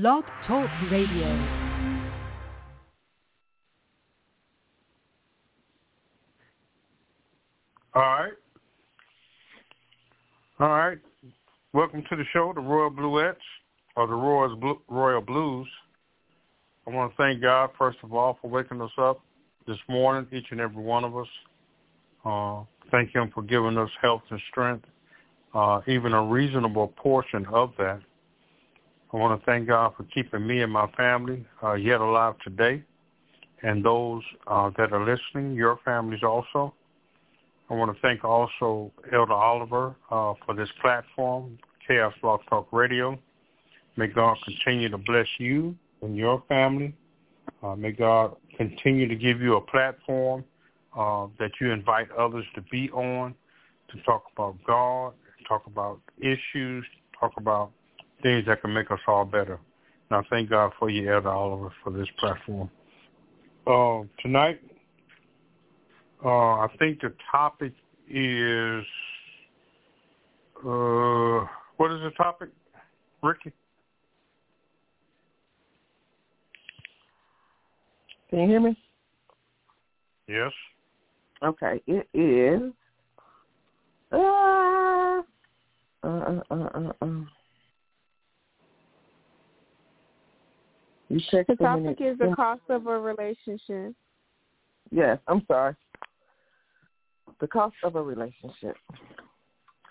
Blog Talk Radio. All right. All right. Welcome to the show, the Royal Bluettes, or the Royals Blue, Royal Blues. I want to thank God, first of all, for waking us up this morning, each and every one of us. Uh, thank him for giving us health and strength, uh, even a reasonable portion of that. I want to thank God for keeping me and my family uh, yet alive today, and those uh, that are listening, your families also. I want to thank also Elder Oliver uh, for this platform, Chaos Blog Talk Radio. May God continue to bless you and your family. Uh, may God continue to give you a platform uh, that you invite others to be on, to talk about God, talk about issues, talk about things that can make us all better. And I thank God for you, Elder Oliver, for this platform. Uh, tonight, uh, I think the topic is, uh, what is the topic, Ricky? Can you hear me? Yes. Okay, it is. Uh, uh, uh, uh, uh. You check the topic is the cost of a relationship. Yes, I'm sorry. The cost of a relationship.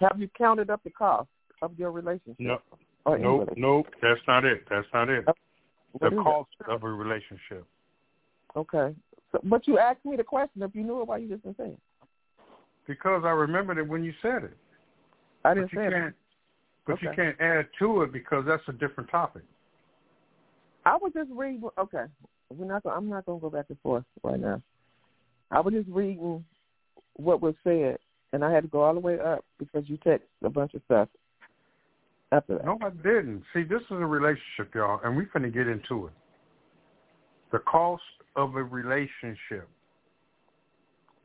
Have you counted up the cost of your relationship? No. nope, nope. That's not it. That's not it. Uh, the cost it? of a relationship. Okay. So, but you asked me the question. If you knew it, why you just didn't say it? Because I remembered it when you said it. I didn't but say it. But okay. you can't add to it because that's a different topic. I would just read. Okay, we're not. Gonna, I'm not going to go back and forth right now. I was just reading what was said, and I had to go all the way up because you text a bunch of stuff after that. No, I didn't. See, this is a relationship, y'all, and we're to get into it. The cost of a relationship.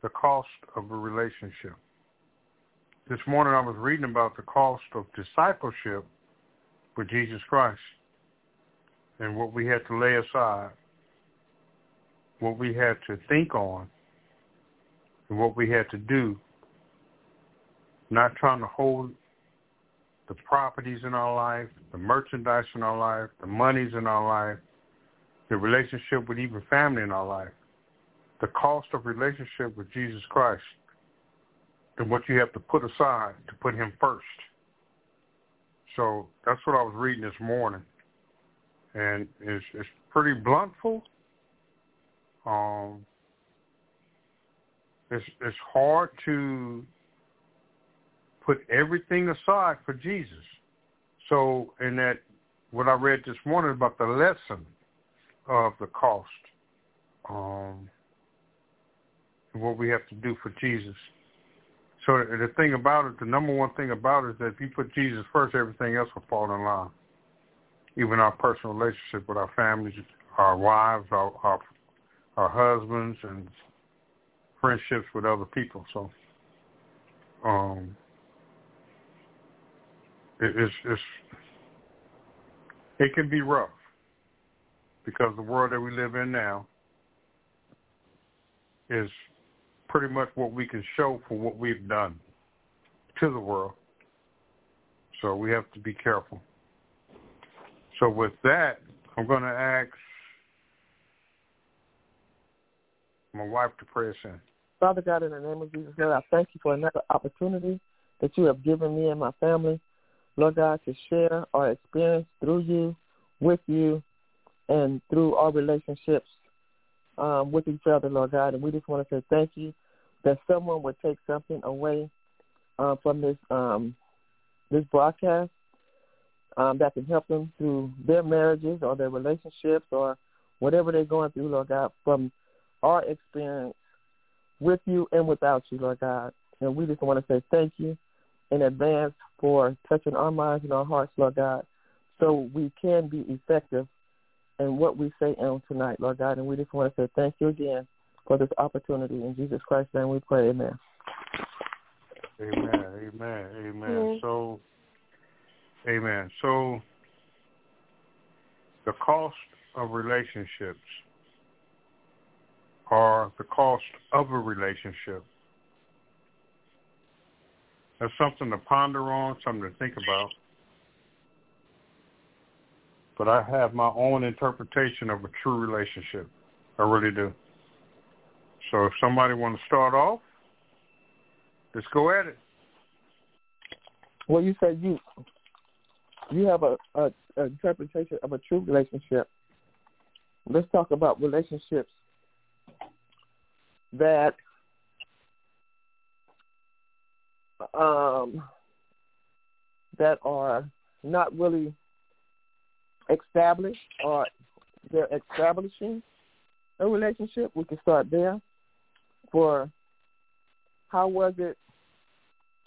The cost of a relationship. This morning I was reading about the cost of discipleship with Jesus Christ and what we had to lay aside, what we had to think on, and what we had to do, not trying to hold the properties in our life, the merchandise in our life, the monies in our life, the relationship with even family in our life, the cost of relationship with Jesus Christ, and what you have to put aside to put him first. So that's what I was reading this morning and it's it's pretty bluntful. Um, it's it's hard to put everything aside for Jesus. So in that, what I read this morning about the lesson of the cost, um, and what we have to do for Jesus. So the thing about it, the number one thing about it is that if you put Jesus first, everything else will fall in line even our personal relationship with our families, our wives, our our, our husbands, and friendships with other people. So, um, it, it's it's it can be rough because the world that we live in now is pretty much what we can show for what we've done to the world. So we have to be careful. So with that, I'm going to ask my wife to pray us in. Father God, in the name of Jesus, Lord, I thank you for another opportunity that you have given me and my family, Lord God, to share our experience through you, with you, and through our relationships um, with each other, Lord God. And we just want to say thank you that someone would take something away uh, from this um, this broadcast um, that can help them through their marriages or their relationships or whatever they're going through, Lord God, from our experience with you and without you, Lord God. And we just want to say thank you in advance for touching our minds and our hearts, Lord God, so we can be effective in what we say on tonight, Lord God. And we just want to say thank you again for this opportunity. In Jesus Christ's name we pray, amen. Amen, amen, amen. So Amen. So the cost of relationships or the cost of a relationship. That's something to ponder on, something to think about. But I have my own interpretation of a true relationship. I really do. So if somebody wants to start off, let's go at it. Well, you said you you have a, a, a interpretation of a true relationship. Let's talk about relationships that um, that are not really established or they're establishing a relationship. We can start there. For how was it,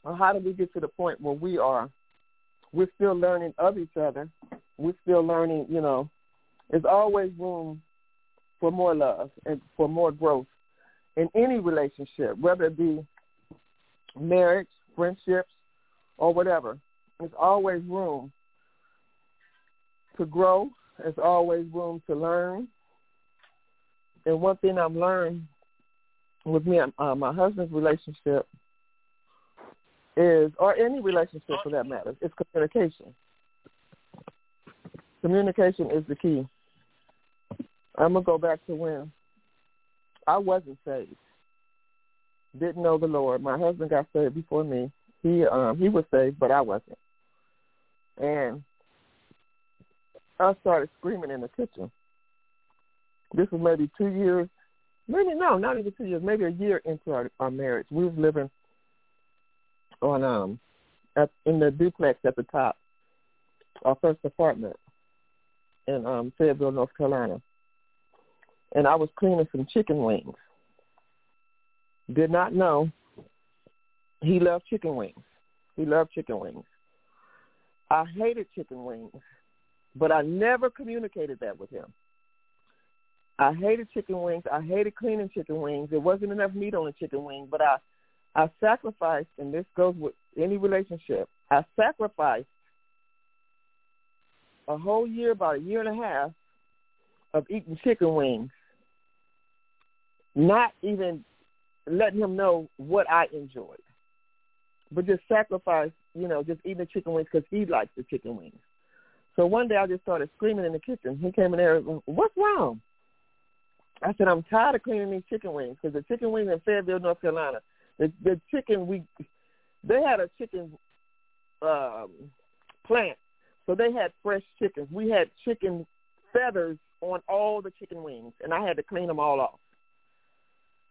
or how did we get to the point where we are? We're still learning of each other. We're still learning. You know, there's always room for more love and for more growth in any relationship, whether it be marriage, friendships, or whatever. There's always room to grow. There's always room to learn. And one thing I've learned with me and uh, my husband's relationship is, or any relationship for that matter, is communication. Communication is the key. I'm gonna go back to when I wasn't saved. Didn't know the Lord. My husband got saved before me. He um he was saved, but I wasn't. And I started screaming in the kitchen. This was maybe two years, maybe no, not even two years, maybe a year into our, our marriage. We was living on um at in the duplex at the top, our first apartment in um Fayetteville, North Carolina and I was cleaning some chicken wings. Did not know he loved chicken wings. He loved chicken wings. I hated chicken wings, but I never communicated that with him. I hated chicken wings. I hated cleaning chicken wings. There wasn't enough meat on the chicken wing, but I I sacrificed, and this goes with any relationship. I sacrificed a whole year, about a year and a half, of eating chicken wings not even letting him know what I enjoyed, but just sacrifice, you know, just eating the chicken wings because he likes the chicken wings. So one day I just started screaming in the kitchen. He came in there, and what's wrong? I said, I'm tired of cleaning these chicken wings because the chicken wings in Fayetteville, North Carolina, the, the chicken we, they had a chicken um, plant, so they had fresh chickens. We had chicken feathers on all the chicken wings, and I had to clean them all off.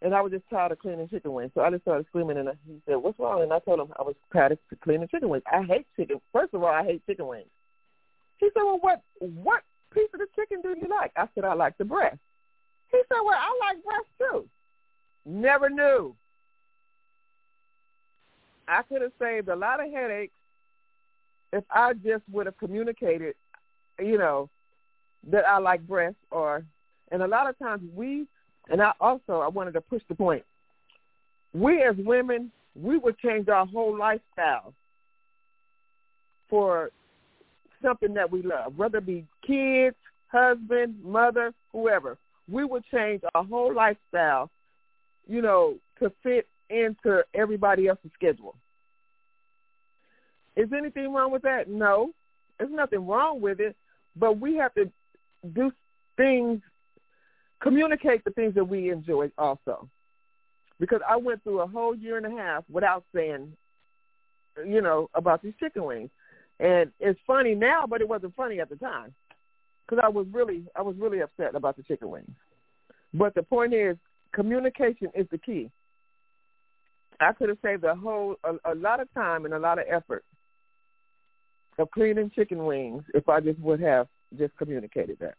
And I was just tired of cleaning chicken wings. So I just started screaming and he said, What's wrong? And I told him I was tired of cleaning chicken wings. I hate chicken. First of all, I hate chicken wings. He said, Well what what piece of the chicken do you like? I said, I like the breast. He said, Well, I like breast too. Never knew. I could have saved a lot of headaches if I just would have communicated, you know, that I like breast or and a lot of times we and I also I wanted to push the point. We as women, we would change our whole lifestyle for something that we love, whether it be kids, husband, mother, whoever. We would change our whole lifestyle, you know, to fit into everybody else's schedule. Is anything wrong with that? No. There's nothing wrong with it, but we have to do things communicate the things that we enjoy also. Because I went through a whole year and a half without saying, you know, about these chicken wings. And it's funny now, but it wasn't funny at the time. Because I was really, I was really upset about the chicken wings. But the point is, communication is the key. I could have saved a whole, a, a lot of time and a lot of effort of cleaning chicken wings if I just would have just communicated that.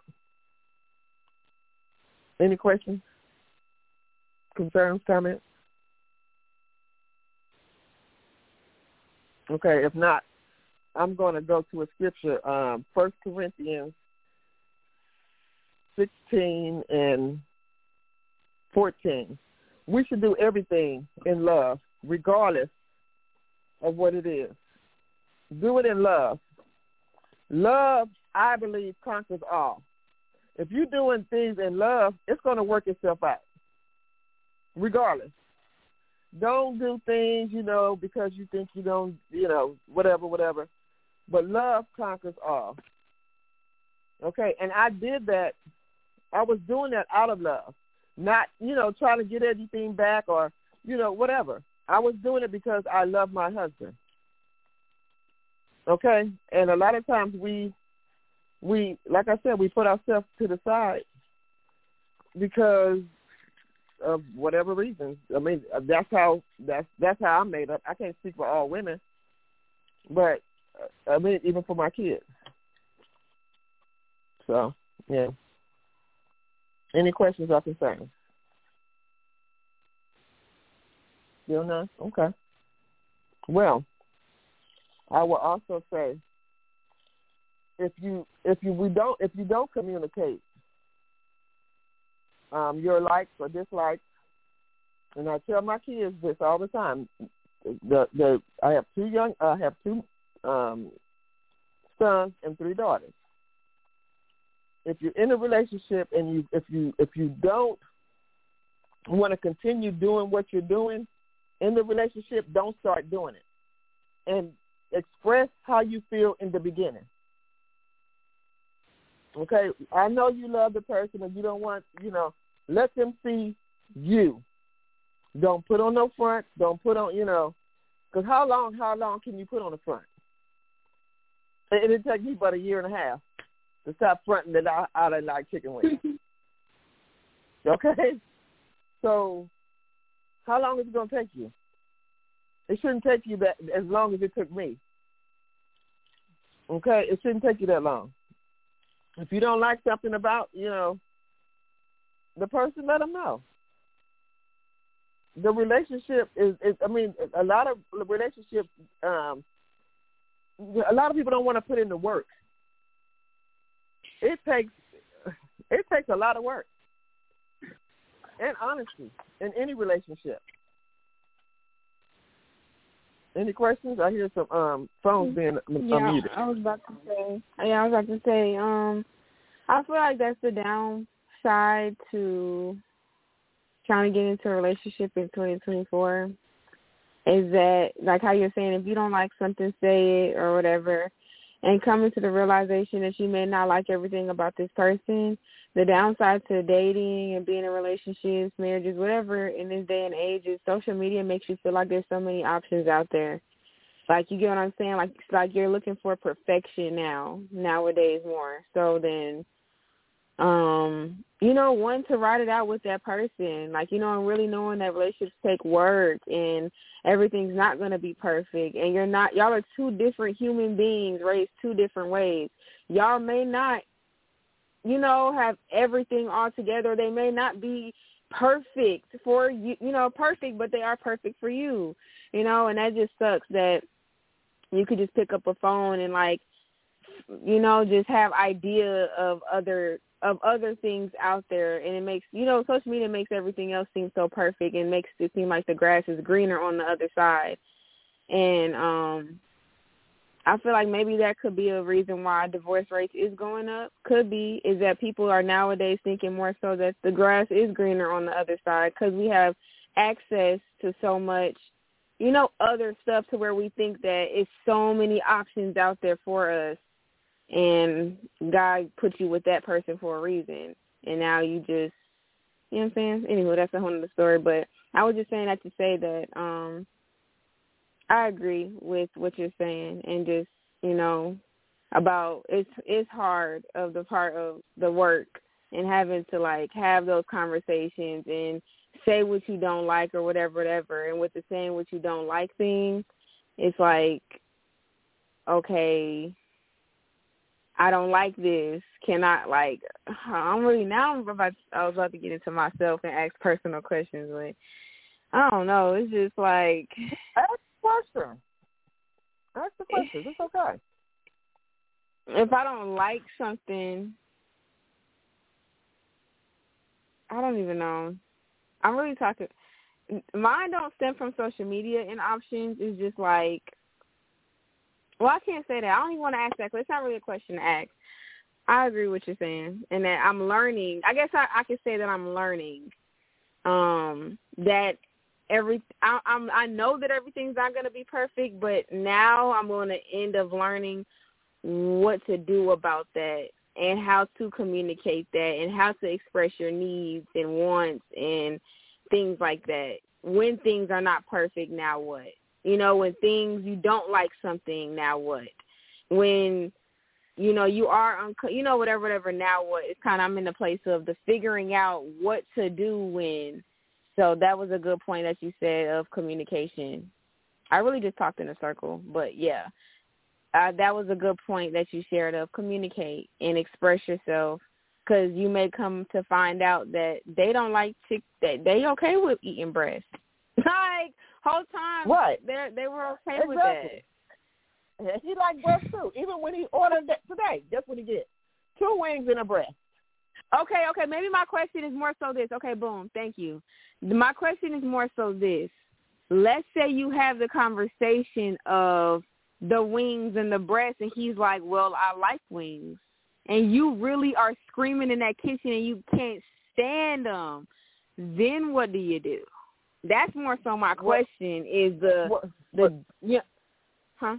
Any questions, concerns, comments? Okay, if not, I'm going to go to a scripture, um, 1 Corinthians 16 and 14. We should do everything in love, regardless of what it is. Do it in love. Love I believe, conquers all. If you're doing things in love, it's going to work itself out, regardless. Don't do things, you know, because you think you don't, you know, whatever, whatever. But love conquers all. Okay, and I did that. I was doing that out of love, not, you know, trying to get anything back or, you know, whatever. I was doing it because I love my husband. Okay, and a lot of times we, we, like I said, we put ourselves to the side because of whatever reasons. I mean, that's how that's that's how I'm made up. I can't speak for all women, but uh, I mean, even for my kids. So, yeah. Any questions or concerns? Still none? Okay. Well, I will also say if you if you we don't if you don't communicate um, your likes or dislikes, and I tell my kids this all the time. The the I have two young I have two um, sons and three daughters. If you're in a relationship and you if you if you don't want to continue doing what you're doing in the relationship, don't start doing it. And express how you feel in the beginning. Okay, I know you love the person and you don't want, you know, let them see you. Don't put on no front. Don't put on, you know, because how long, how long can you put on the front? It took me about a year and a half to stop fronting that I, I didn't like chicken wings. okay? So how long is it going to take you? It shouldn't take you that as long as it took me. Okay? It shouldn't take you that long. If you don't like something about, you know, the person, let them know. The relationship is, is I mean, a lot of relationships um, a lot of people don't want to put in the work. It takes it takes a lot of work and honesty in any relationship. Any questions? I hear some um phones being yeah, unmuted. I was about to say. Yeah, I was about to say. Um, I feel like that's the downside to trying to get into a relationship in 2024 is that like how you're saying if you don't like something say it or whatever and coming to the realization that you may not like everything about this person the downside to dating and being in relationships marriages whatever in this day and age is social media makes you feel like there's so many options out there. Like you get what i'm saying? Like it's like you're looking for perfection now nowadays more so then um you know one to write it out with that person. Like you know and really knowing that relationships take work and everything's not going to be perfect and you're not y'all are two different human beings raised two different ways. Y'all may not you know have everything all together. They may not be perfect for you you know perfect but they are perfect for you you know and that just sucks that you could just pick up a phone and like you know just have idea of other of other things out there and it makes you know social media makes everything else seem so perfect and makes it seem like the grass is greener on the other side. And um i feel like maybe that could be a reason why divorce rates is going up. Could be is that people are nowadays thinking more so that the grass is greener on the other side because we have access to so much you know other stuff to where we think that it's so many options out there for us and God put you with that person for a reason, and now you just, you know what I'm saying? Anyway, that's a whole other story. But I was just saying that to say that um I agree with what you're saying, and just you know about it's it's hard of the part of the work and having to like have those conversations and say what you don't like or whatever, whatever. And with the saying what you don't like thing, it's like, okay, I don't like this. Cannot like I'm really now I'm about to, I was about to get into myself and ask personal questions, but I don't know. It's just like ask the question. Ask the question. It's okay. If I don't like something, I don't even know. I'm really talking. Mine don't stem from social media and options. It's just like well, I can't say that. I don't even want to ask that. Cause it's not really a question to ask. I agree with you saying, and that I'm learning. I guess I, I could say that I'm learning um, that every I, I'm I know that everything's not going to be perfect, but now I'm on the end of learning what to do about that and how to communicate that and how to express your needs and wants and things like that. When things are not perfect, now what? You know, when things you don't like something, now what? When you know you are unco- you know whatever whatever now what it's kind of I'm in the place of the figuring out what to do when so that was a good point that you said of communication. I really just talked in a circle, but yeah, uh, that was a good point that you shared of communicate and express yourself because you may come to find out that they don't like chick that they okay with eating breast. like whole time, right? They they were okay exactly. with that. He liked breast too. Even when he ordered that today, guess what he get? Two wings and a breast. Okay, okay. Maybe my question is more so this. Okay, boom. Thank you. My question is more so this. Let's say you have the conversation of the wings and the breast, and he's like, well, I like wings. And you really are screaming in that kitchen and you can't stand them. Then what do you do? That's more so my question is the, what, the, what, yeah, huh?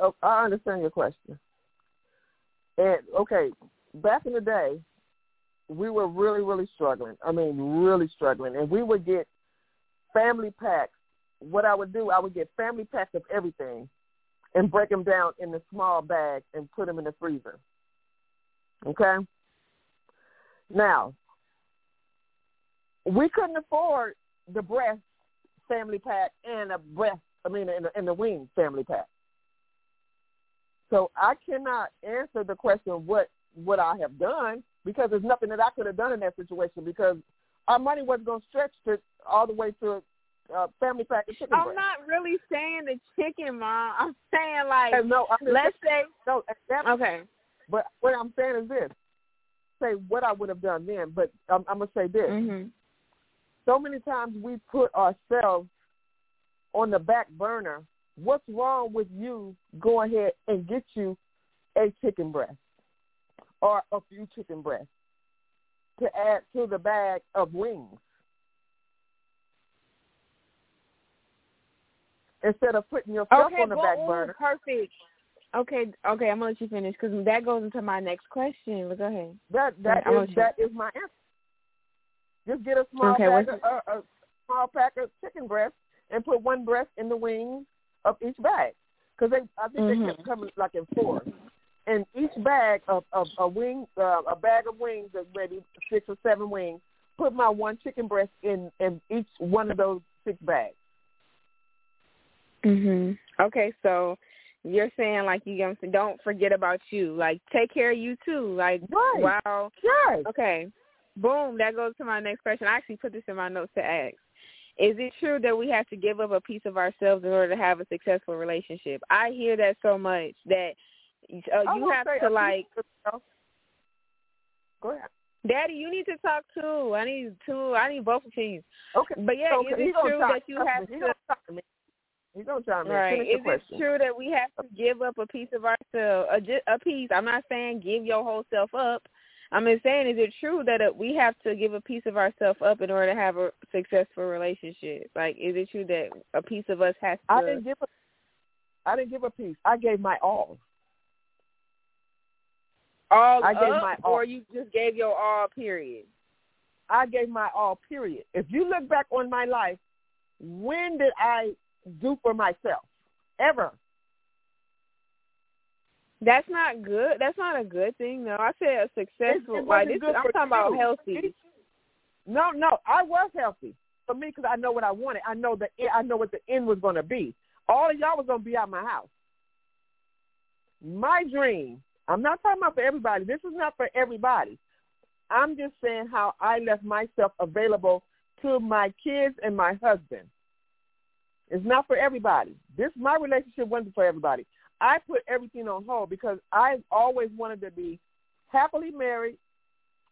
Oh, I understand your question. And okay, back in the day, we were really, really struggling. I mean, really struggling, and we would get family packs. What I would do, I would get family packs of everything, and break them down in the small bag and put them in the freezer. Okay. Now, we couldn't afford the breast family pack and a breast. I mean, and the, and the wing family pack. So I cannot answer the question what what I have done because there's nothing that I could have done in that situation because our money wasn't going to stretch to all the way to uh, family pack of chicken. I'm breast. not really saying the chicken, mom. I'm saying like And no, I'm let's say no. That, okay. But what I'm saying is this: say what I would have done then. But I'm, I'm gonna say this: Mhm. So many times we put ourselves on the back burner. What's wrong with you? Go ahead and get you a chicken breast or a few chicken breasts to add to the bag of wings. Instead of putting yourself Okay, on the well, back burner. perfect. Okay, okay, I'm gonna let you finish because that goes into my next question. But go ahead. That that is that is my answer. Just get a small Okay, bag of, a, a small pack of chicken breast and put one breast in the wings of each bag because they I think they Mhm. kept coming like in fours. And each bag of of a wing uh, a bag of wings of maybe six or seven wings. Put my one chicken breast in in each one of those six bags. Mhm. Okay, so you're saying like you don't forget about you. Like take care of you too. Like Right. wow. Yes. Okay. Boom. That goes to my next question. I actually put this in my notes to ask. Is it true that we have to give up a piece of ourselves in order to have a successful relationship? I hear that so much that uh, you have to like. Go ahead. Daddy, you need to talk too. I need two. I need both of these. Okay. But yeah, so is it true chime- that you have me, to? gonna chime in. He's gonna in. Right. Finish Is question. it true that we have to give up a piece of ourselves, a, a piece? I'm not saying give your whole self up. I'm just saying, is it true that uh, we have to give a piece of ourselves up in order to have a successful relationship? Like, is it true that a piece of us has to? I didn't give a I didn't give a piece. I gave my all. all I gave up, my all. or you just gave your all. Period. I gave my all, period. If you look back on my life, when did I do for myself? Ever. That's not good. That's not a good thing, No, I said a successful. it like this, I'm talking about healthy. No, no, I was healthy for me because I know what I wanted. I know the I know what the end was going to be. All of y'all was going to be out my house. My dream. I'm not talking about for everybody. This is not for everybody. I'm just saying how I left myself available to my kids and my husband. It's not for everybody. This my relationship wasn't for everybody. I put everything on hold because I always wanted to be happily married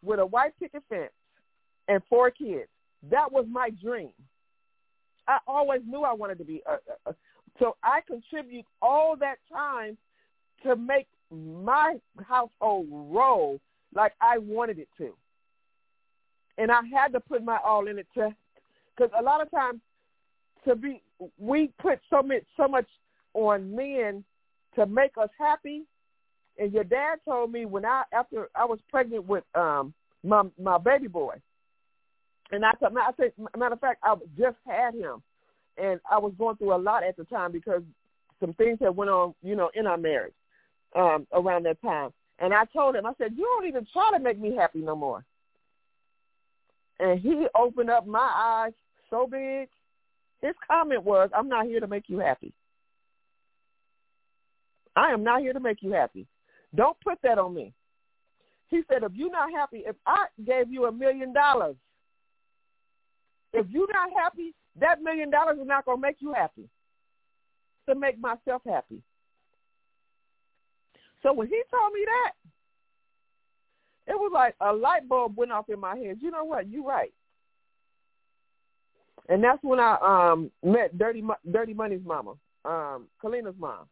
with a white picket fence and four kids. That was my dream. I always knew I wanted to be. Uh, uh, so I contribute all that time to make my household roll like I wanted it to. And I had to put my all in it to, because a lot of times to be, we put so much, so much on men to make us happy. And your dad told me when I, after I was pregnant with um my my baby boy, and I, I said, matter of fact, I just had him, and I was going through a lot at the time because some things that went on, you know, in our marriage um, around that time. And I told him, I said, you don't even try to make me happy no more. And he opened up my eyes so big. His comment was, I'm not here to make you happy. I am not here to make you happy. Don't put that on me. He said, if you're not happy, if I gave you a million dollars, if you're not happy, that million dollars is not going to make you happy. To make myself happy. So when he told me that, it was like a light bulb went off in my head. You know what? You're right. And that's when I um met Dirty Dirty Money's mama, um, Kalina's mom.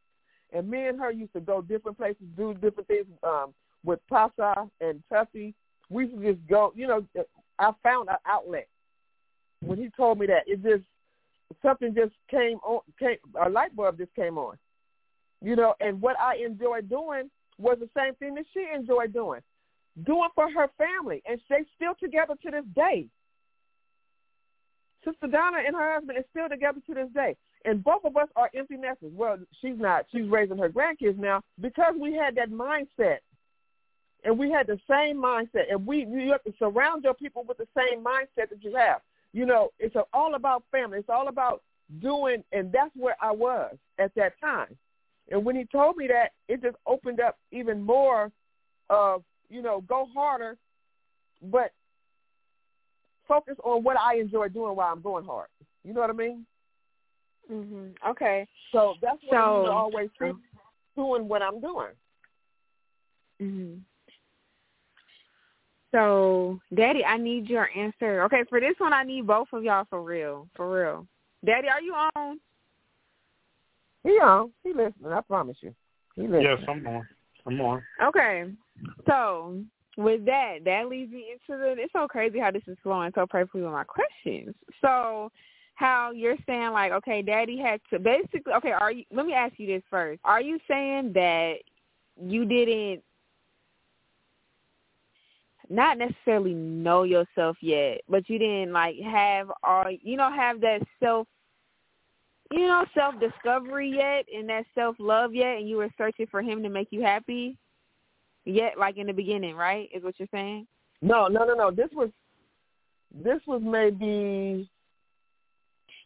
And me and her used to go different places, do different things um, with Pasa and Tuffy. We used to just go, you know, I found an outlet. When he told me that, it just, something just came on, came, a light bulb just came on. You know, and what I enjoyed doing was the same thing that she enjoyed doing, doing for her family. And they're still together to this day. Sister Donna and her husband is still together to this day. And both of us are empty nesters. Well, she's not. She's raising her grandkids now because we had that mindset. And we had the same mindset. And we you have to surround your people with the same mindset that you have. You know, it's all about family. It's all about doing, and that's where I was at that time. And when he told me that, it just opened up even more of, you know, go harder, but focus on what I enjoy doing while I'm going hard. You know what I mean? Mhm. Okay. So that's why so, you always keep doing what I'm doing. Mhm. So, Daddy, I need your answer. Okay, for this one, I need both of y'all for real, for real. Daddy, are you on? He on. He listening. I promise you. He listening. Yes, I'm on. I'm on. Okay. So, with that, that leads me into the. It's so crazy how this is flowing so perfectly with my questions. So, how you're saying like, okay, daddy had to basically okay, are you let me ask you this first. Are you saying that you didn't not necessarily know yourself yet, but you didn't like have all you know, have that self you know, self discovery yet and that self love yet and you were searching for him to make you happy yet like in the beginning, right? Is what you're saying? No, no, no, no. This was this was maybe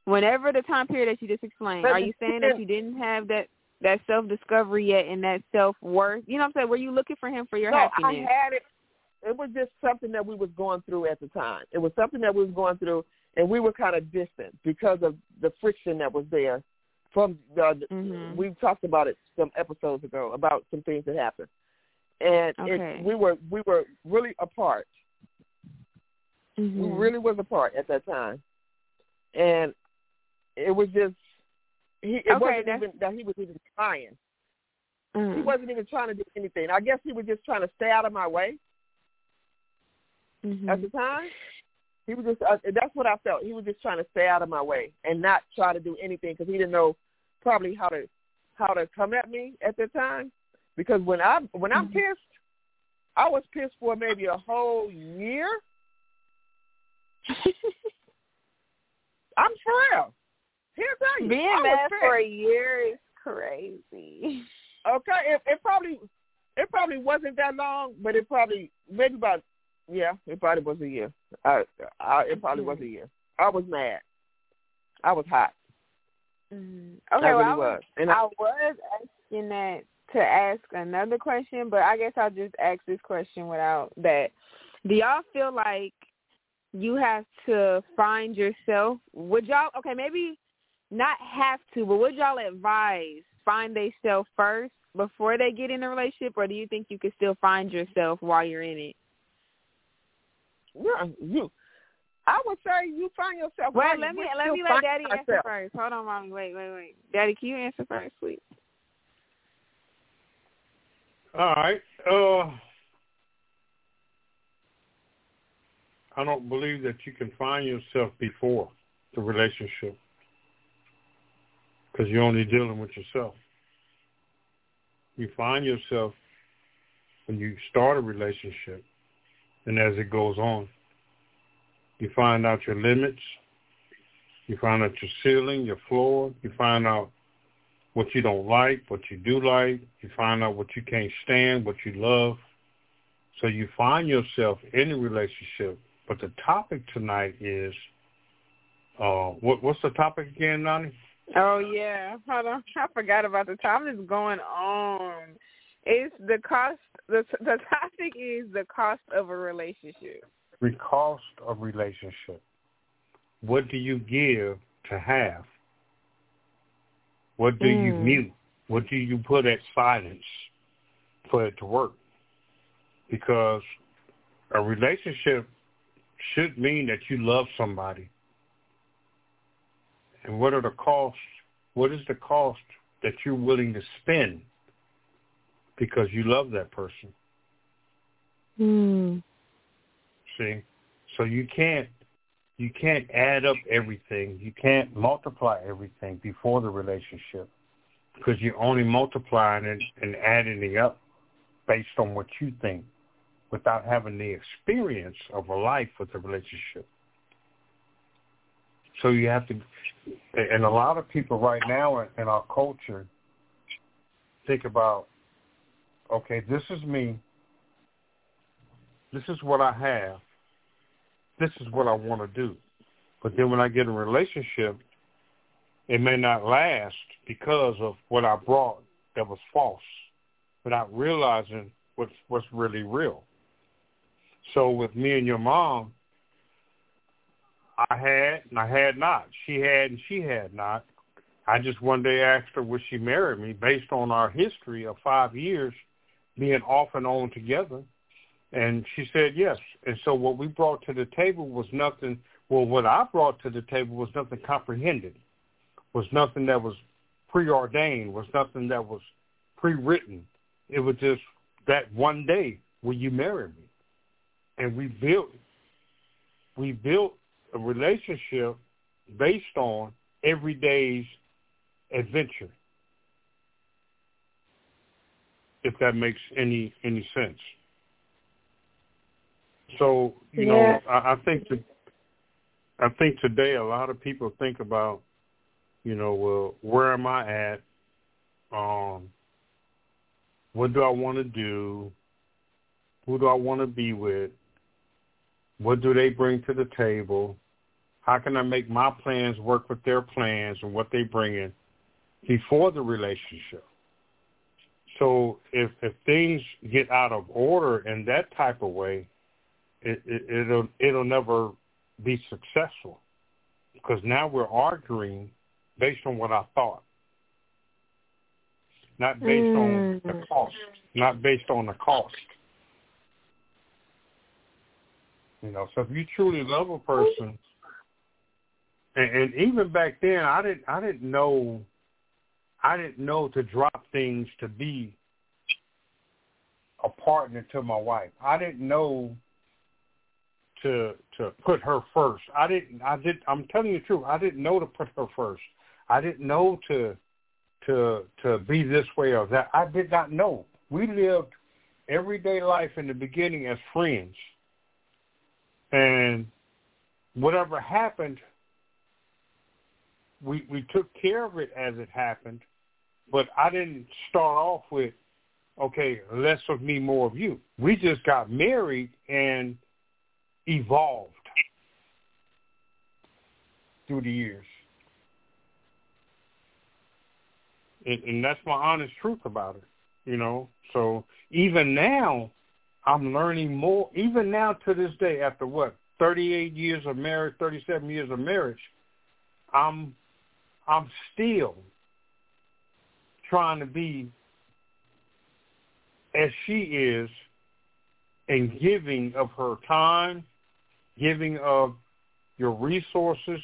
whenever the time period that you just explained, are you saying that you didn't have that that self discovery yet and that self worth? You know what I'm saying? Were you looking for him for your no, happiness? I had it. It was just something that we was going through at the time. It was something that we was going through, and we were kind of distant because of the friction that was there. From the, mm-hmm. we talked about it some episodes ago about some things that happened, and okay. it, we were we were really apart. Mm-hmm. We really was apart at that time, and it was just he. It okay, wasn't that's... even that he was even trying. Mm. He wasn't even trying to do anything. I guess he was just trying to stay out of my way. Mm-hmm. At the time, he was just. Uh, that's what I felt. He was just trying to stay out of my way and not try to do anything because he didn't know probably how to how to come at me at the time. Because when I when I'm mm-hmm. pissed, I was pissed for maybe a whole year. I'm for real. Here's how you being mad for a year is crazy. Okay, it, it probably it probably wasn't that long, but it probably maybe about yeah, it probably was a year. I, I it probably was a year. I was mad. I was hot. Mm-hmm. I Okay, really well, I was, was. And I was asking that to ask another question, but I guess I'll just ask this question without that. Do y'all feel like you have to find yourself? Would y'all okay? Maybe not have to, but would y'all advise find themselves first before they get in a relationship, or do you think you could still find yourself while you're in it? Yeah, you. I would say you find yourself. Well, let me let me let find Daddy answer first. Hold on, mommy. Wait, wait, wait. Daddy, can you answer first, please? All right. Uh, I don't believe that you can find yourself before the relationship because you're only dealing with yourself. You find yourself when you start a relationship and as it goes on. You find out your limits. You find out your ceiling, your floor. You find out what you don't like, what you do like. You find out what you can't stand, what you love. So you find yourself in a relationship. But the topic tonight is, uh, what, what's the topic again, Nani? Oh yeah, hold on. I forgot about the topic. Is going on. It's the cost. The the topic is the cost of a relationship. The cost of relationship. What do you give to have? What do mm. you hmm. mute? What do you put at silence for it to work? Because a relationship should mean that you love somebody. And what are the costs? What is the cost that you're willing to spend because you love that person? Hmm. See? So you can't you can't add up everything. You can't multiply everything before the relationship because you're only multiplying it and adding it up based on what you think without having the experience of a life with a relationship. So you have to, and a lot of people right now in our culture think about, okay, this is me. This is what I have. This is what I want to do. But then when I get in a relationship, it may not last because of what I brought that was false, without realizing what's what's really real. So with me and your mom, I had and I had not. She had and she had not. I just one day asked her would she marry me based on our history of five years being off and on together. And she said yes. And so what we brought to the table was nothing, well, what I brought to the table was nothing comprehended, was nothing that was preordained, was nothing that was pre-written. It was just that one day, will you marry me? And we built, we built a relationship based on every day's adventure. If that makes any any sense. So you yeah. know, I, I think that I think today a lot of people think about, you know, well, where am I at? Um, what do I want to do? Who do I want to be with? What do they bring to the table? How can I make my plans work with their plans and what they bring in before the relationship? So if if things get out of order in that type of way, it, it it'll it'll never be successful because now we're arguing based on what I thought, not based mm. on the mm. cost, not based on the cost. You know, so if you truly love a person, and, and even back then, I didn't, I didn't know, I didn't know to drop things to be a partner to my wife. I didn't know to to put her first. I didn't. I did. I'm telling you the truth. I didn't know to put her first. I didn't know to to to be this way or that. I did not know. We lived everyday life in the beginning as friends. And whatever happened, we we took care of it as it happened, but I didn't start off with, okay, less of me, more of you. We just got married and evolved through the years. And, and that's my honest truth about it, you know. So even now, I'm learning more, even now to this day, after what, 38 years of marriage, 37 years of marriage, I'm, I'm still trying to be as she is and giving of her time, giving of your resources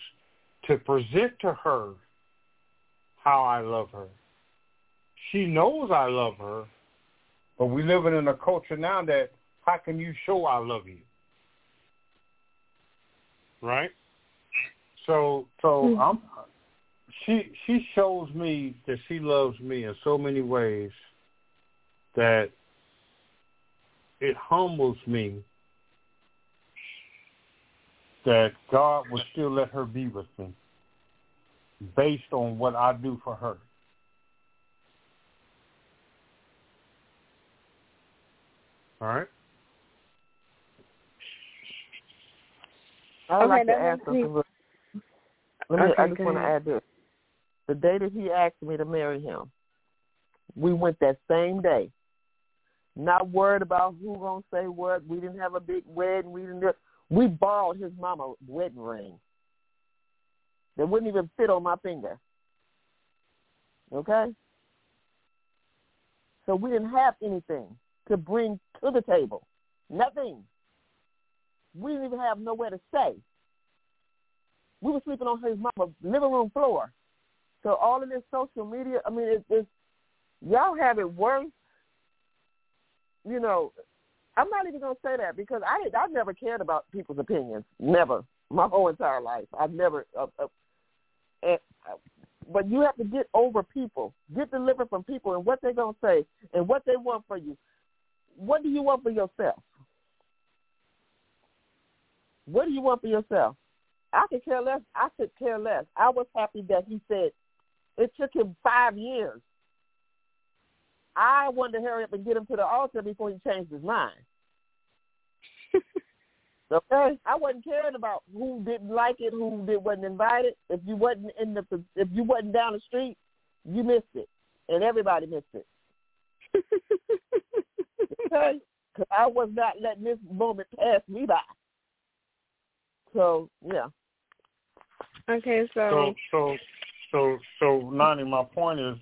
to present to her how I love her. She knows I love her, But we're living in a culture now that how can you show I love you? Right? So so mm-hmm. I'm she she shows me that she loves me in so many ways that it humbles me that God will still let her be with me based on what I do for her. All right. I would okay, like to add something. Let me. Okay, I just want to add this. The day that he asked me to marry him, we went that same day. Not worried about who gonna say what. We didn't have a big wedding. We didn't. We borrowed his mama wedding ring. That wouldn't even fit on my finger. Okay? So we didn't have anything to bring to the table. Nothing. We didn't even have nowhere to stay. We were sleeping on his mama's living room floor. So all of this social media, I mean, it, it's y'all have it worse. You know, I'm not even gonna say that because I I've never cared about people's opinions. Never, my whole entire life. I've never. Uh, uh, uh, but you have to get over people, get delivered from people and what they're gonna say and what they want for you. What do you want for yourself? What do you want for yourself? I could care less. I could care less. I was happy that he said it took him five years. I wanted to hurry up and get him to the altar before he changed his mind. okay, I wasn't caring about who didn't like it, who did, wasn't invited. If you wasn't in the, if you wasn't down the street, you missed it, and everybody missed it. okay, because I was not letting this moment pass me by. So yeah. Okay, so so so so so Nani, my point is,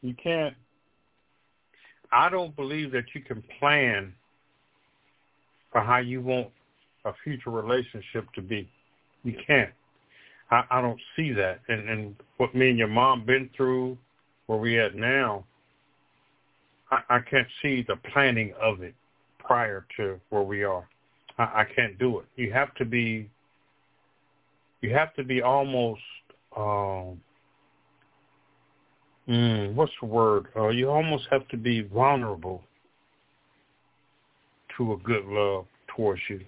you can't. I don't believe that you can plan for how you want a future relationship to be. You can't. I, I don't see that. And, and what me and your mom been through, where we at now, I, I can't see the planning of it prior to where we are. I, I can't do it. You have to be. You have to be almost. Um, mm, what's the word? Uh, you almost have to be vulnerable to a good love towards you.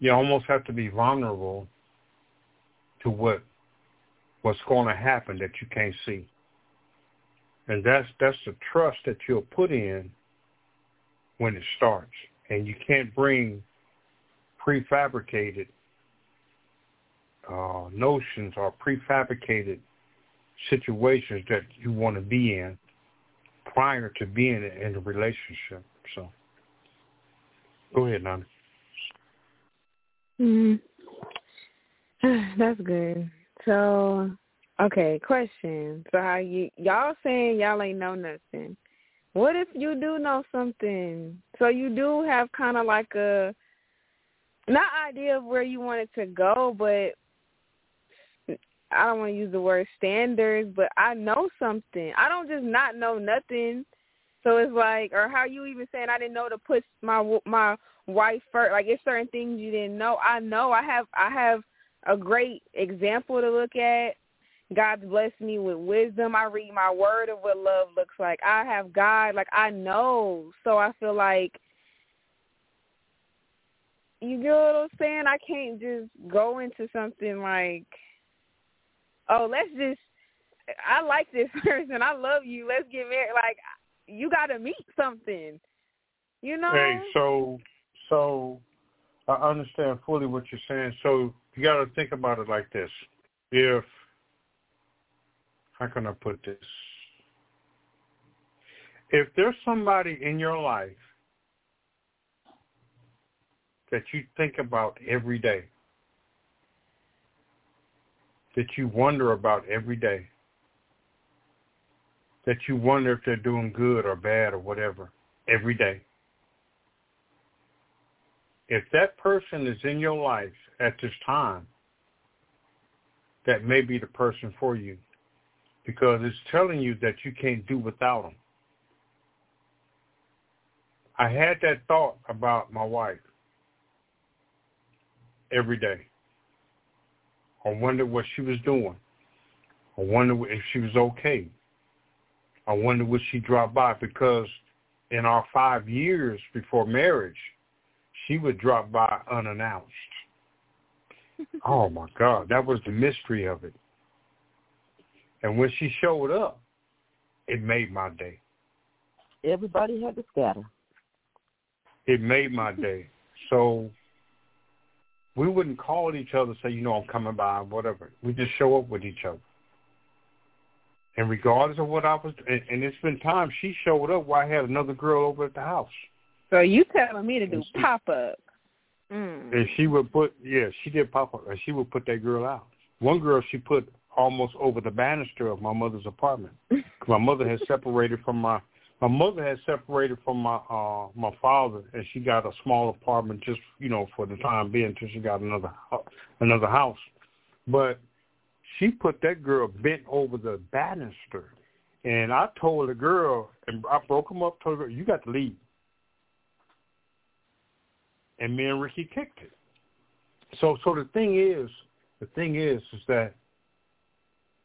You almost have to be vulnerable to what what's going to happen that you can't see. And that's that's the trust that you'll put in when it starts. And you can't bring prefabricated uh, notions or prefabricated situations that you want to be in prior to being in a relationship. So. Go ahead, Nana. Mm. That's good. So, okay, question. So how you y'all saying y'all ain't know nothing? What if you do know something? So you do have kind of like a not idea of where you want it to go, but I don't want to use the word standards, but I know something. I don't just not know nothing. So it's like, or how you even saying I didn't know to put my my wife first. Like it's certain things you didn't know. I know I have I have a great example to look at. God's blessed me with wisdom. I read my word of what love looks like. I have God. Like I know. So I feel like you get what I'm saying? I can't just go into something like, oh, let's just. I like this person. I love you. Let's get married. Like you got to meet something. You know. Hey, so so I understand fully what you're saying. So you got to think about it like this: if how can I put this? If there's somebody in your life that you think about every day, that you wonder about every day, that you wonder if they're doing good or bad or whatever every day. If that person is in your life at this time, that may be the person for you because it's telling you that you can't do without them. I had that thought about my wife every day. I wondered what she was doing. I wondered if she was okay. I wondered would she drop by because in our five years before marriage, she would drop by unannounced. oh my God, that was the mystery of it. And when she showed up, it made my day. Everybody had to scatter. It made my day. So we wouldn't call each other say, you know, I'm coming by, whatever. We just show up with each other. And regardless of what I was, and, and it's been times she showed up while I had another girl over at the house. So you telling me to do pop up? Mm. And she would put, yeah, she did pop up, and she would put that girl out. One girl she put almost over the banister of my mother's apartment. my mother had separated from my my mother had separated from my uh my father and she got a small apartment just you know for the time being until she got another another house. But she put that girl bent over the banister and i told the girl and i broke him up told her you got to leave. And me and ricky kicked it. So so the thing is the thing is is that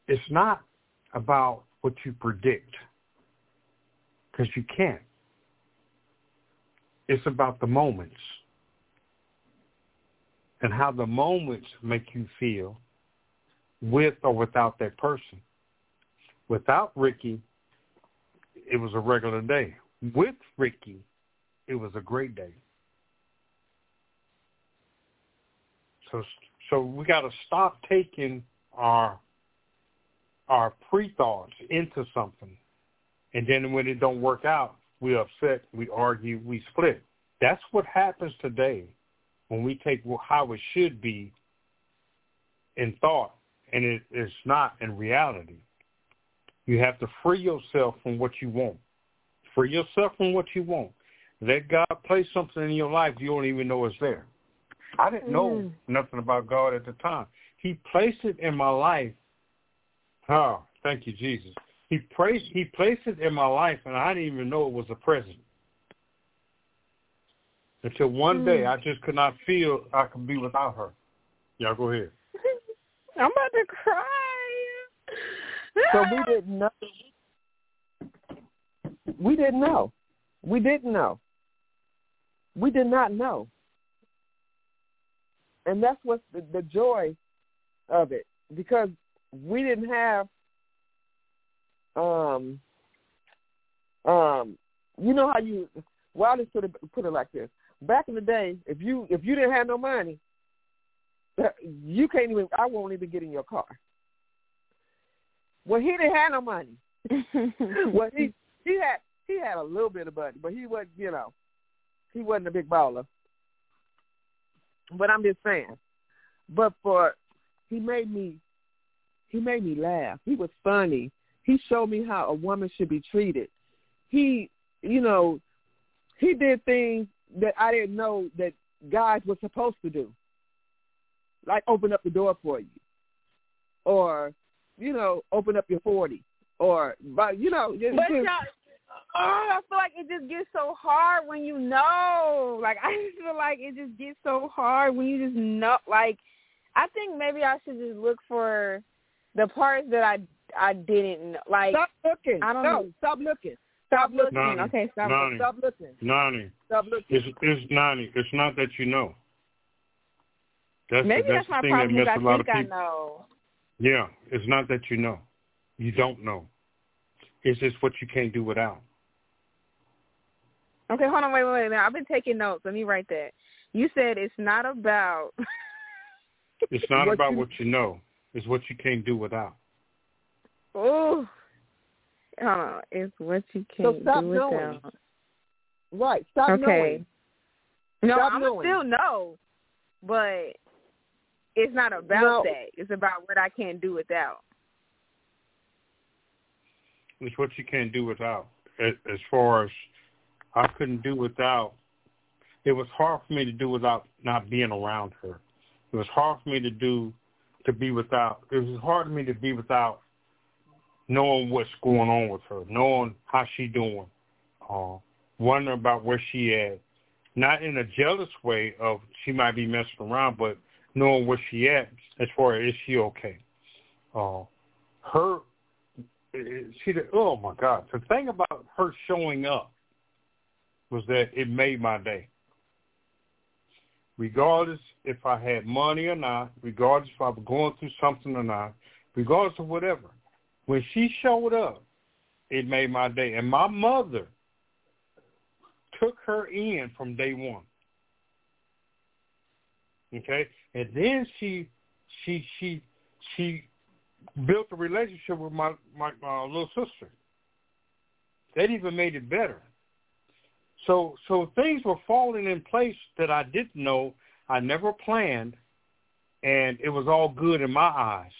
it's not about what you predict because you can't. It's about the moments and how the moments make you feel with or without that person. Without Ricky, it was a regular day. With Ricky, it was a great day. So so we got to stop taking our our pre-thoughts into something and then when it don't work out, we upset, we argue, we split. That's what happens today when we take how it should be in thought and it is not in reality. You have to free yourself from what you want. Free yourself from what you want. Let God place something in your life you don't even know is there. I didn't know mm. nothing about God at the time. He placed it in my life. Oh, thank you, Jesus. He placed he placed it in my life, and I didn't even know it was a present. Until one mm. day, I just could not feel I could be without her. Y'all go ahead. I'm about to cry. so we didn't know. We didn't know. We didn't know. We did not know. And that's what's the, the joy of it because we didn't have um um you know how you well I'll just put it put it like this. Back in the day, if you if you didn't have no money, you can't even I won't even get in your car. Well he didn't have no money. well he he had he had a little bit of money, but he wasn't you know, he wasn't a big baller. But I'm just saying. But for he made me he made me laugh. He was funny. He showed me how a woman should be treated. He, you know, he did things that I didn't know that guys were supposed to do, like open up the door for you, or, you know, open up your forty, or, but you know, just, but y'all, oh, I feel like it just gets so hard when you know. Like I just feel like it just gets so hard when you just know. Like I think maybe I should just look for the parts that I I didn't like. Stop looking. I don't no, know. Stop looking. Stop looking. Nani, okay, stop. Nani, stop looking. Nani. Stop looking. It's, it's Nani. It's not that you know. That's Maybe the, that's, that's the my thing problem. that I a lot think of people. I know. Yeah, it's not that you know. You don't know. It's just what you can't do without. Okay, hold on, wait, wait, wait. I've been taking notes. Let me write that. You said it's not about. it's not what about you... what you know. It's what you can't do without. Oh, hold on. It's what you can't so stop do knowing. without. Right. Stop okay. knowing. No, stop I'm knowing. still know, but it's not about no. that. It's about what I can't do without. It's what you can't do without. As far as I couldn't do without, it was hard for me to do without not being around her. It was hard for me to do to be without. It was hard for me to be without knowing what's going on with her, knowing how she doing. Uh, wondering about where she at. Not in a jealous way of she might be messing around, but knowing where she at as far as is she okay. Uh, her, she, did, oh my God, the thing about her showing up was that it made my day. Regardless if I had money or not, regardless if I was going through something or not, regardless of whatever, when she showed up, it made my day. And my mother took her in from day one. Okay? And then she she she she built a relationship with my my, my little sister. That even made it better. So so things were falling in place that I didn't know, I never planned, and it was all good in my eyes.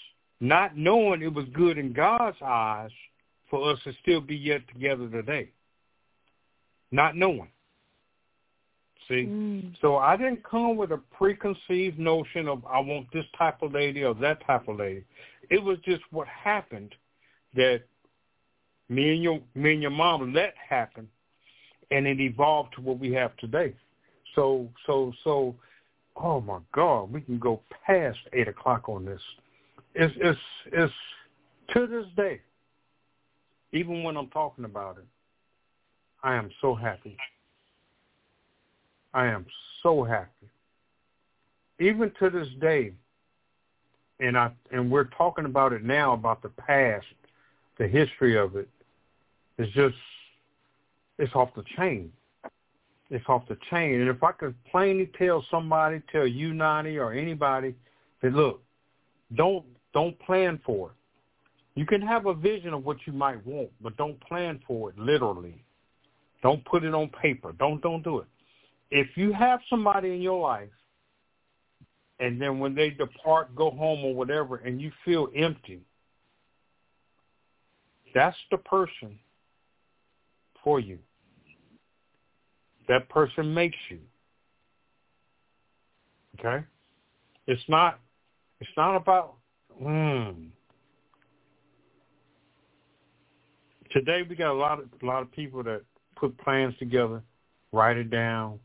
Not knowing it was good in God's eyes for us to still be yet together today. Not knowing. See? Mm. So I didn't come with a preconceived notion of I want this type of lady or that type of lady. It was just what happened that me and your me and your mom let happen and it evolved to what we have today. So so so oh my God, we can go past eight o'clock on this. It's it's it's to this day, even when I'm talking about it, I am so happy. I am so happy. Even to this day, and I and we're talking about it now about the past, the history of it. It's just it's off the chain. It's off the chain. And if I could plainly tell somebody, tell you, Nani, or anybody, that look, don't don't plan for it. You can have a vision of what you might want, but don't plan for it literally. Don't put it on paper. Don't don't do it. If you have somebody in your life and then when they depart, go home or whatever, and you feel empty, that's the person for you that person makes you. Okay? It's not it's not about hmm. Today we got a lot of a lot of people that put plans together, write it down,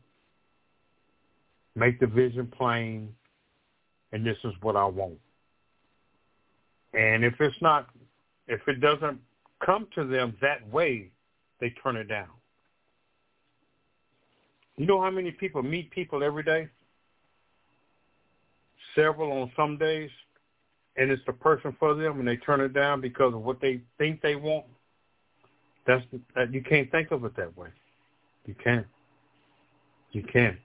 make the vision plain, and this is what I want. And if it's not if it doesn't come to them that way, they turn it down. You know how many people meet people every day? Several on some days, and it's the person for them, and they turn it down because of what they think they want. That's that you can't think of it that way. You can't. You can't.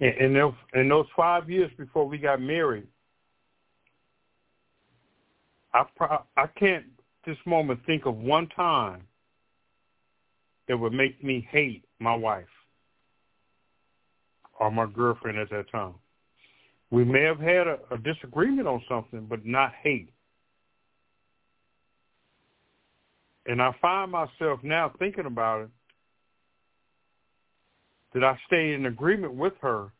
And in those, in those five years before we got married, I pro- I can't this moment think of one time that would make me hate my wife or my girlfriend at that time. We may have had a, a disagreement on something, but not hate. And I find myself now thinking about it that I stayed in agreement with her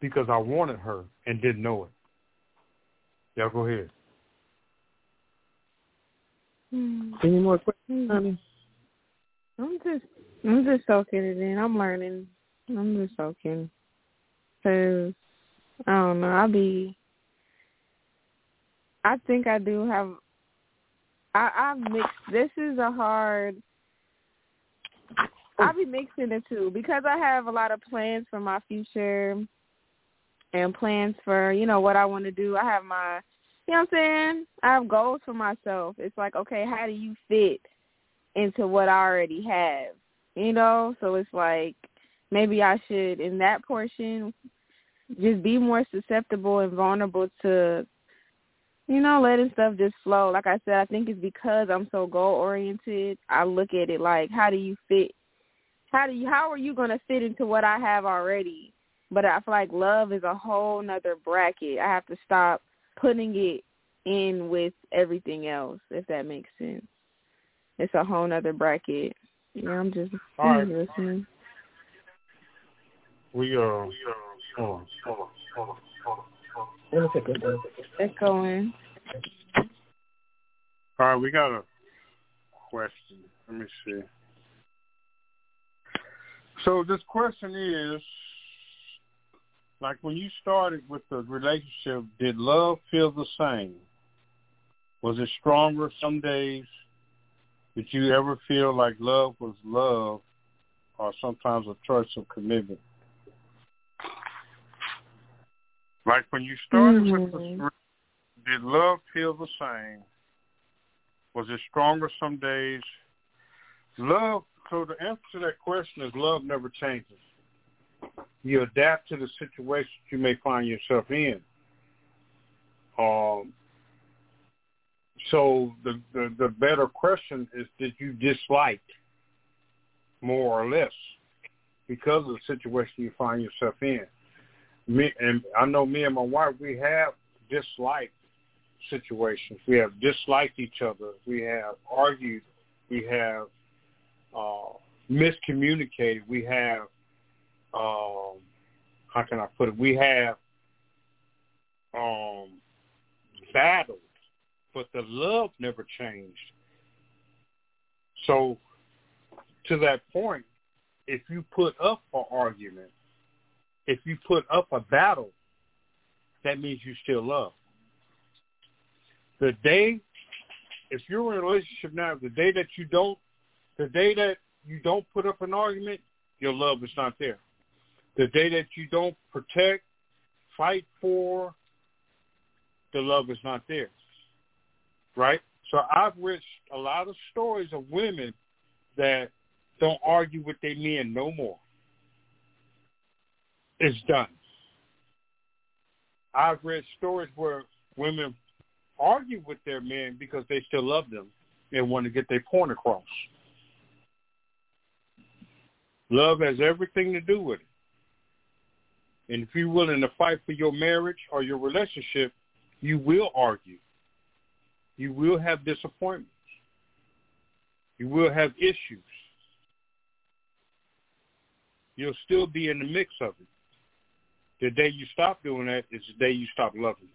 because I wanted her and didn't know it. Y'all go ahead. Hmm. Any more questions, honey? I'm just I'm just soaking it in. I'm learning. I'm just soaking. Cause I don't know. I'll be. I think I do have. I I mix. This is a hard. I'll be mixing the two because I have a lot of plans for my future and plans for you know what I want to do. I have my, you know what I'm saying. I have goals for myself. It's like okay, how do you fit into what I already have? You know, so it's like maybe I should in that portion just be more susceptible and vulnerable to you know letting stuff just flow. Like i said i think it's because i'm so goal oriented i look at it like how do you fit how do you how are you going to fit into what i have already? But i feel like love is a whole nother bracket. I have to stop putting it in with everything else if that makes sense. It's a whole nother bracket. Yeah i'm just right. listening. We uh, hold on, going. All right, we got a question. Let me see. So this question is, like when you started with the relationship, did love feel the same? Was it stronger some days? Did you ever feel like love was love or sometimes a choice of commitment? Like when you started mm-hmm. with the mm-hmm. did love feel the same? Was it stronger some days? Love, so the answer to that question is love never changes. You adapt to the situation you may find yourself in. Um, so the, the, the better question is did you dislike more or less because of the situation you find yourself in? Me and I know me and my wife we have disliked situations. We have disliked each other. We have argued. We have uh, miscommunicated. We have um, how can I put it? We have um, battled but the love never changed. So to that point, if you put up for argument, if you put up a battle, that means you still love. The day, if you're in a relationship now, the day that you don't, the day that you don't put up an argument, your love is not there. The day that you don't protect, fight for, the love is not there right? So I've read a lot of stories of women that don't argue with their men no more. It's done. I've read stories where women argue with their men because they still love them and want to get their point across. Love has everything to do with it. And if you're willing to fight for your marriage or your relationship, you will argue. You will have disappointments. You will have issues. You'll still be in the mix of it. The day you stop doing that is the day you stop loving.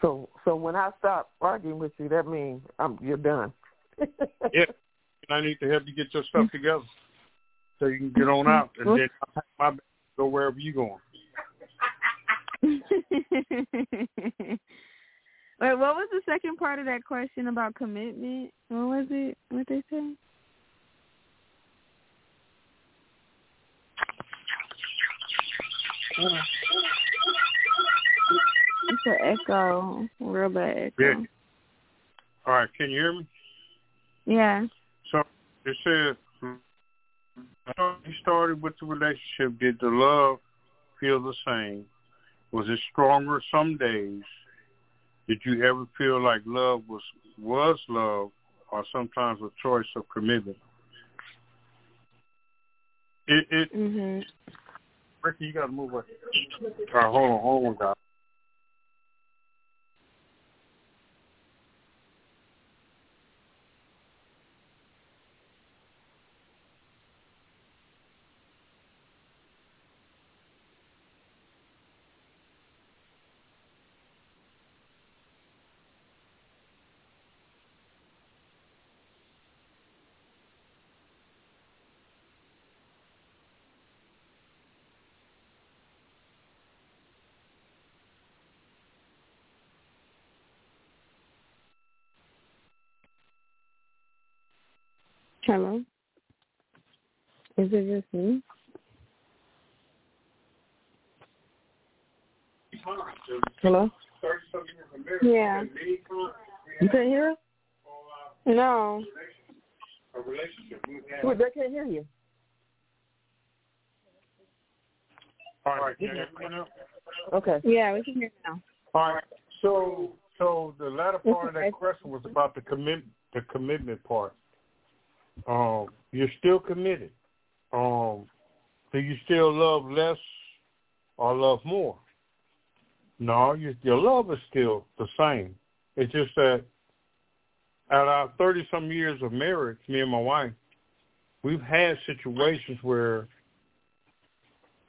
So, so when I stop arguing with you, that means I'm you're done. yeah, and I need to help you get your stuff together so you can get on out, and mm-hmm. then I'll pack my go wherever you're going. Wait, what was the second part of that question about commitment? What was it? What they say? It's an echo, real bad echo. Yeah. All right, can you hear me? Yeah. So it says you started with the relationship. Did the love feel the same? Was it stronger some days? Did you ever feel like love was was love or sometimes a choice of commitment? It it mm-hmm. Ricky, you gotta move. All right, hold on, hold on, guys. Hello. Is it just me? Hello? Yeah. You can't hear us? No. Wait, they can't hear you. All right. Can you hear now? Okay. Yeah, we can hear now. All right. So, so the latter part of that question was about the commit the commitment part. Um, you're still committed. Um, do you still love less or love more? No, you, your love is still the same. It's just that at our 30-some years of marriage, me and my wife, we've had situations where,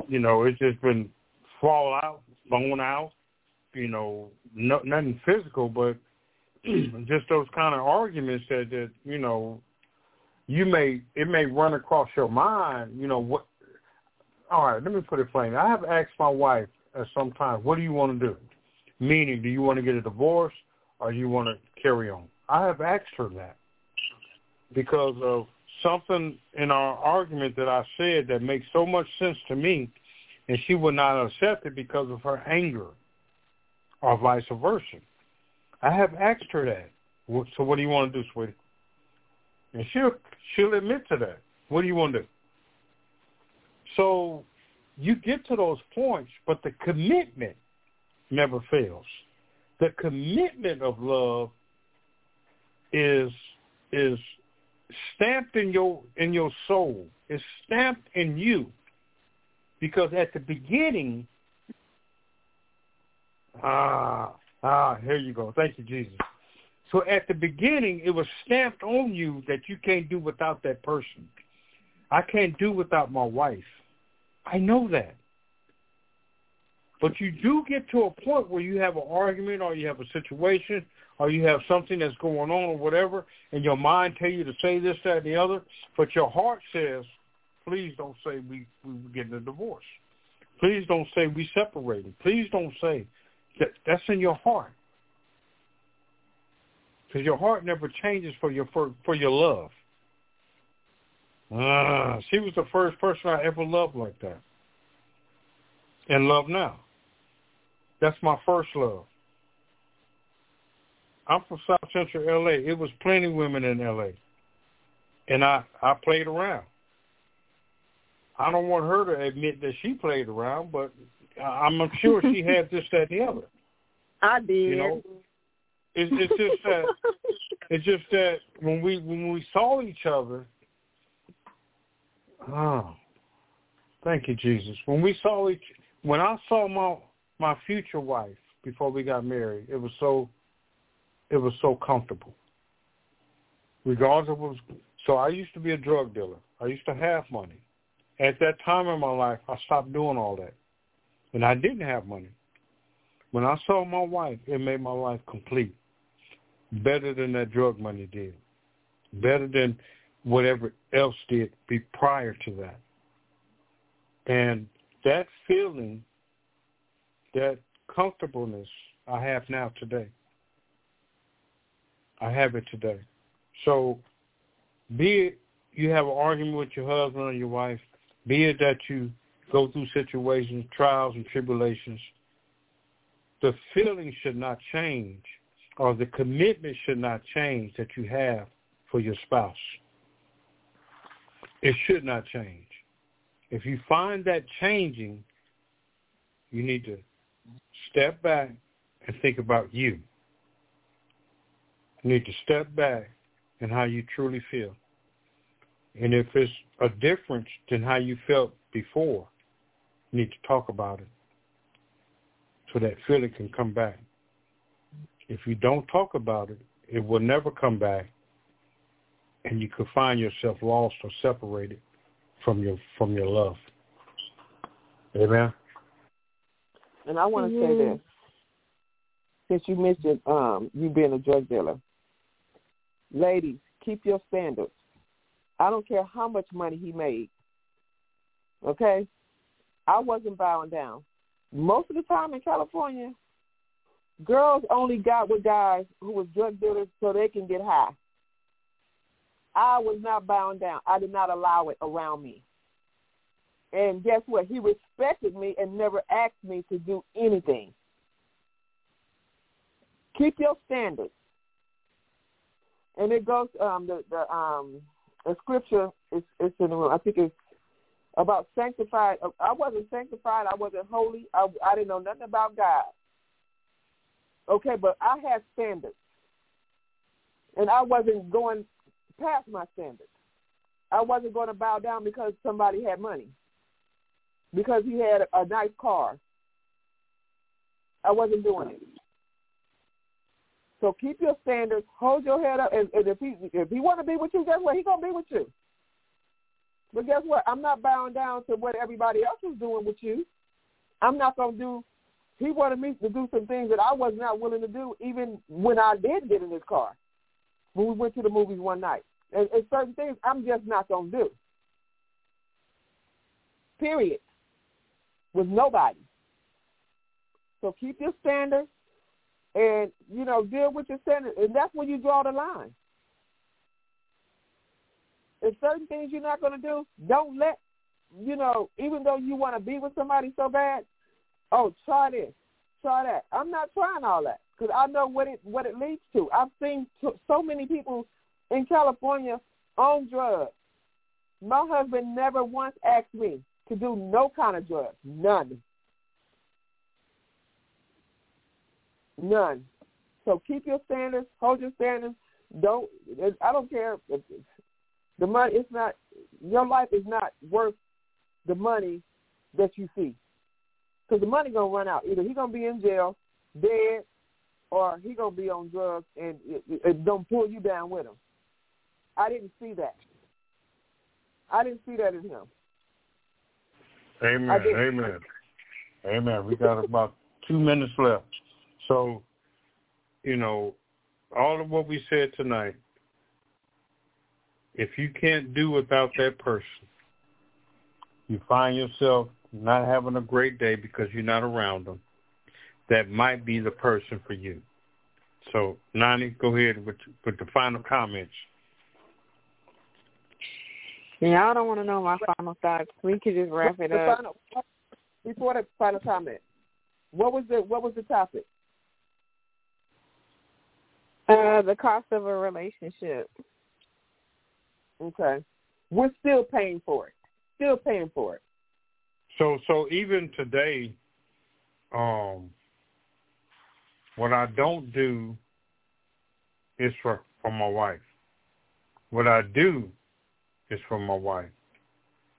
you know, it's just been fall out, blown out, you know, no, nothing physical, but just those kind of arguments that, that, you know, you may it may run across your mind, you know what. All right, let me put it plain. I have asked my wife at some time, "What do you want to do?" Meaning, do you want to get a divorce or do you want to carry on? I have asked her that because of something in our argument that I said that makes so much sense to me, and she would not accept it because of her anger, or vice versa. I have asked her that. So what do you want to do, sweetie? And she'll she'll admit to that. What do you want to do? So you get to those points, but the commitment never fails. The commitment of love is is stamped in your in your soul. It's stamped in you. Because at the beginning, ah, ah, here you go. Thank you, Jesus. So at the beginning, it was stamped on you that you can't do without that person. I can't do without my wife. I know that. But you do get to a point where you have an argument or you have a situation or you have something that's going on or whatever, and your mind tell you to say this, that, and the other, but your heart says, please don't say we, we were getting a divorce. Please don't say we separated. Please don't say that. That's in your heart because your heart never changes for your for, for your love. Ah, she was the first person I ever loved like that, and love now. That's my first love. I'm from South Central LA. It was plenty women in LA, and I I played around. I don't want her to admit that she played around, but I'm sure she had this, that, and the other. I did. You know, it's, it's just that it's just that when we when we saw each other, oh, thank you, Jesus. When we saw each, when I saw my my future wife before we got married, it was so, it was so comfortable. Regardless of what was, so I used to be a drug dealer. I used to have money. At that time in my life, I stopped doing all that, and I didn't have money. When I saw my wife, it made my life complete better than that drug money did, better than whatever else did be prior to that. And that feeling, that comfortableness I have now today. I have it today. So be it you have an argument with your husband or your wife, be it that you go through situations, trials and tribulations, the feeling should not change or the commitment should not change that you have for your spouse. It should not change. If you find that changing, you need to step back and think about you. You need to step back and how you truly feel. And if it's a difference than how you felt before, you need to talk about it so that feeling can come back. If you don't talk about it, it will never come back, and you could find yourself lost or separated from your from your love. Amen. And I want to mm-hmm. say this, since you mentioned um, you being a drug dealer, ladies, keep your standards. I don't care how much money he made. Okay, I wasn't bowing down. Most of the time in California, girls only got with guys who was drug dealers so they can get high. I was not bound down. I did not allow it around me. And guess what? He respected me and never asked me to do anything. Keep your standards. And it goes um the the um the scripture is it's in the room. I think it's about sanctified. I wasn't sanctified. I wasn't holy. I I didn't know nothing about God. Okay, but I had standards. And I wasn't going past my standards. I wasn't going to bow down because somebody had money, because he had a, nice car. I wasn't doing it. So keep your standards, hold your head up, and, and if he if he want to be with you, guess what? He gonna be with you. But guess what? I'm not bowing down to what everybody else is doing with you. I'm not gonna do he wanted me to do some things that I was not willing to do, even when I did get in his car. When we went to the movies one night, And, and certain things I'm just not gonna do. Period. With nobody. So keep your standards and, you know, deal with your standards. And that's when you draw the line. If certain things you're not going to do, don't let, you know, even though you want to be with somebody so bad, oh, try this, try that. I'm not trying all that because I know what it what it leads to. I've seen so many people in California on drugs. My husband never once asked me to do no kind of drugs, none. None. So keep your standards, hold your standards. Don't I don't care if the money. It's not your life is not worth the money that you see, because the money gonna run out. Either he gonna be in jail, dead, or he gonna be on drugs and it, it, it don't pull you down with him. I didn't see that. I didn't see that in him. Amen. Amen. Amen. We got about two minutes left. So, you know, all of what we said tonight, if you can't do without that person, you find yourself not having a great day because you're not around them, that might be the person for you. So, Nani, go ahead with, with the final comments. Yeah, I don't want to know my final thoughts. We could just wrap it up. Final, before the final comment, what was the what was the topic? Uh, the cost of a relationship. Okay, we're still paying for it. Still paying for it. So, so even today, um, what I don't do is for for my wife. What I do is for my wife.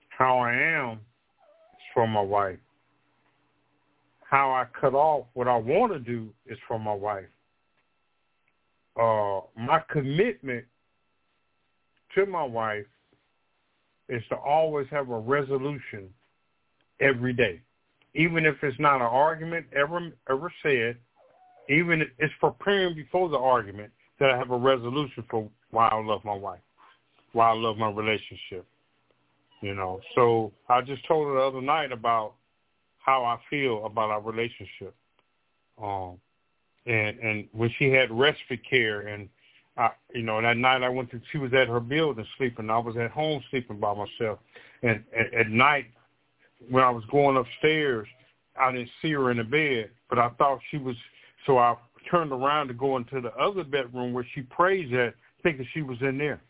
How I am is for my wife. How I cut off what I want to do is for my wife. Uh, my commitment to my wife is to always have a resolution every day, even if it's not an argument ever ever said. Even it's preparing before the argument that I have a resolution for why I love my wife why I love my relationship. You know, so I just told her the other night about how I feel about our relationship. Um, and and when she had respite care, and I, you know, that night I went to, she was at her building sleeping. I was at home sleeping by myself. And at, at night, when I was going upstairs, I didn't see her in the bed, but I thought she was. So I turned around to go into the other bedroom where she prays at, thinking she was in there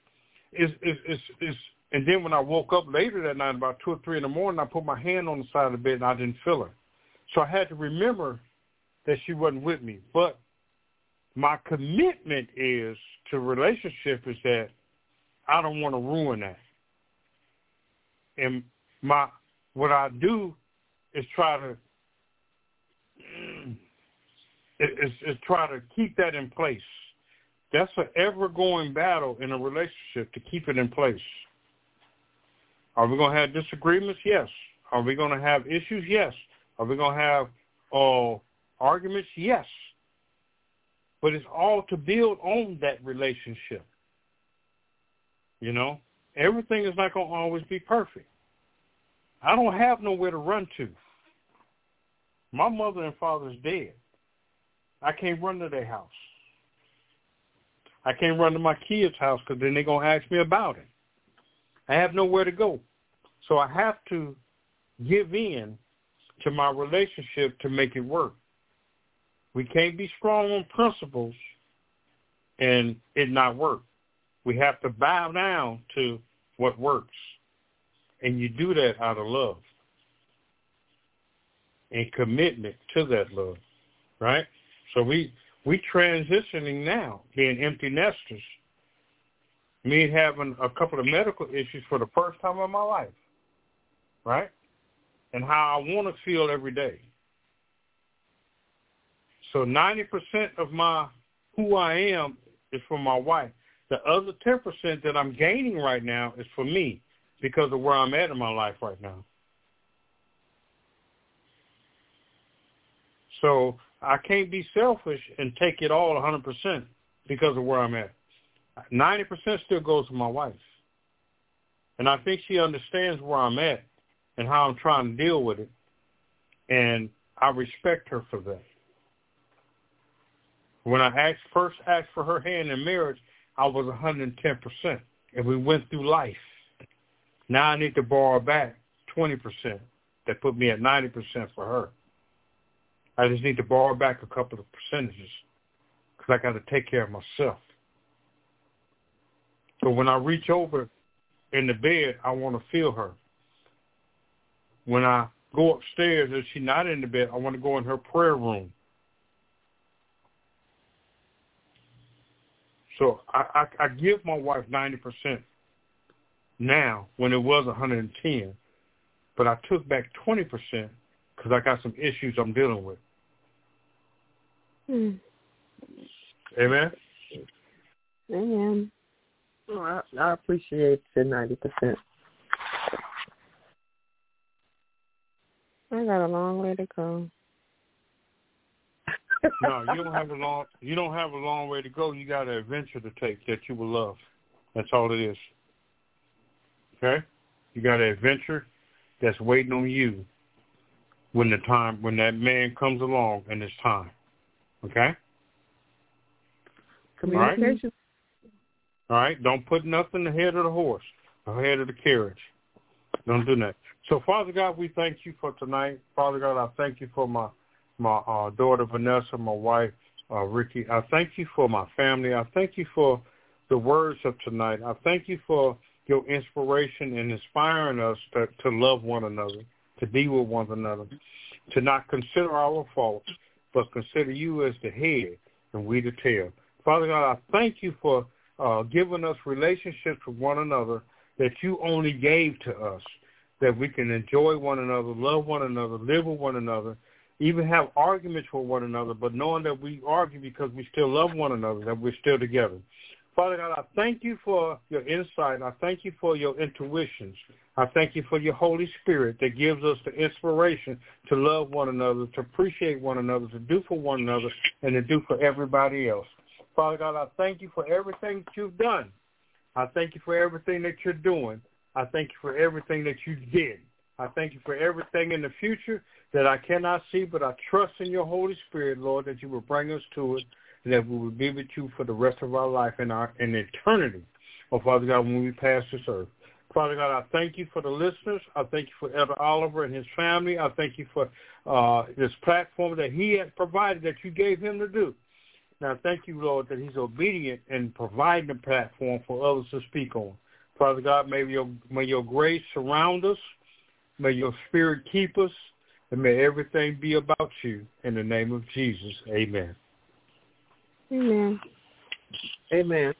it's, it's, it's, it's, and then when I woke up later that night, about two or three in the morning, I put my hand on the side of the bed and I didn't feel her. So I had to remember that she wasn't with me. But my commitment is to relationship is that I don't want to ruin that. And my what I do is try to is, is try to keep that in place. That's an ever-going battle in a relationship to keep it in place. Are we going to have disagreements? Yes. Are we going to have issues? Yes. Are we going to have uh, arguments? Yes. But it's all to build on that relationship. You know, everything is not going to always be perfect. I don't have nowhere to run to. My mother and father's dead. I can't run to their house. I can't run to my kids' house because then they're going to ask me about it. I have nowhere to go. So I have to give in to my relationship to make it work. We can't be strong on principles and it not work. We have to bow down to what works. And you do that out of love and commitment to that love, right? So we we transitioning now, being empty nesters. Me having a couple of medical issues for the first time in my life, right? And how I want to feel every day. So 90% of my who I am is for my wife. The other 10% that I'm gaining right now is for me because of where I'm at in my life right now. So I can't be selfish and take it all 100% because of where I'm at. 90% still goes to my wife. And I think she understands where I'm at and how I'm trying to deal with it. And I respect her for that. When I asked, first asked for her hand in marriage, I was 110%. And we went through life. Now I need to borrow back 20%. That put me at 90% for her. I just need to borrow back a couple of percentages because I got to take care of myself. So when I reach over in the bed, I want to feel her. When I go upstairs and she's not in the bed, I want to go in her prayer room. So I, I, I give my wife 90% now when it was 110, but I took back 20% because I got some issues I'm dealing with. Hmm. Amen? Amen. Oh, I, I appreciate the 90%. I got a long way to go. no, you don't have a long you don't have a long way to go. You got an adventure to take that you will love. That's all it is. Okay? You got an adventure that's waiting on you when the time when that man comes along and it's time. Okay? Communication. All right? Don't put nothing ahead of the horse, ahead of the carriage. Don't do that. So, Father God, we thank you for tonight. Father God, I thank you for my my uh, daughter Vanessa, my wife uh, Ricky. I thank you for my family. I thank you for the words of tonight. I thank you for your inspiration and inspiring us to, to love one another, to be with one another, to not consider our faults, but consider you as the head and we the tail. Father God, I thank you for uh, giving us relationships with one another that you only gave to us, that we can enjoy one another, love one another, live with one another, even have arguments with one another, but knowing that we argue because we still love one another, that we're still together. Father God, I thank you for your insight. I thank you for your intuitions. I thank you for your Holy Spirit that gives us the inspiration to love one another, to appreciate one another, to do for one another, and to do for everybody else. Father God, I thank you for everything that you've done. I thank you for everything that you're doing. I thank you for everything that you did. I thank you for everything in the future that I cannot see, but I trust in your Holy Spirit, Lord, that you will bring us to it that we will be with you for the rest of our life and our in eternity. Oh, Father God, when we pass this earth. Father God, I thank you for the listeners. I thank you for Elder Oliver and his family. I thank you for uh, this platform that he has provided that you gave him to do. Now, thank you, Lord, that he's obedient in providing a platform for others to speak on. Father God, may your, may your grace surround us. May your spirit keep us. And may everything be about you. In the name of Jesus, amen. Amen. Amen.